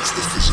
makes the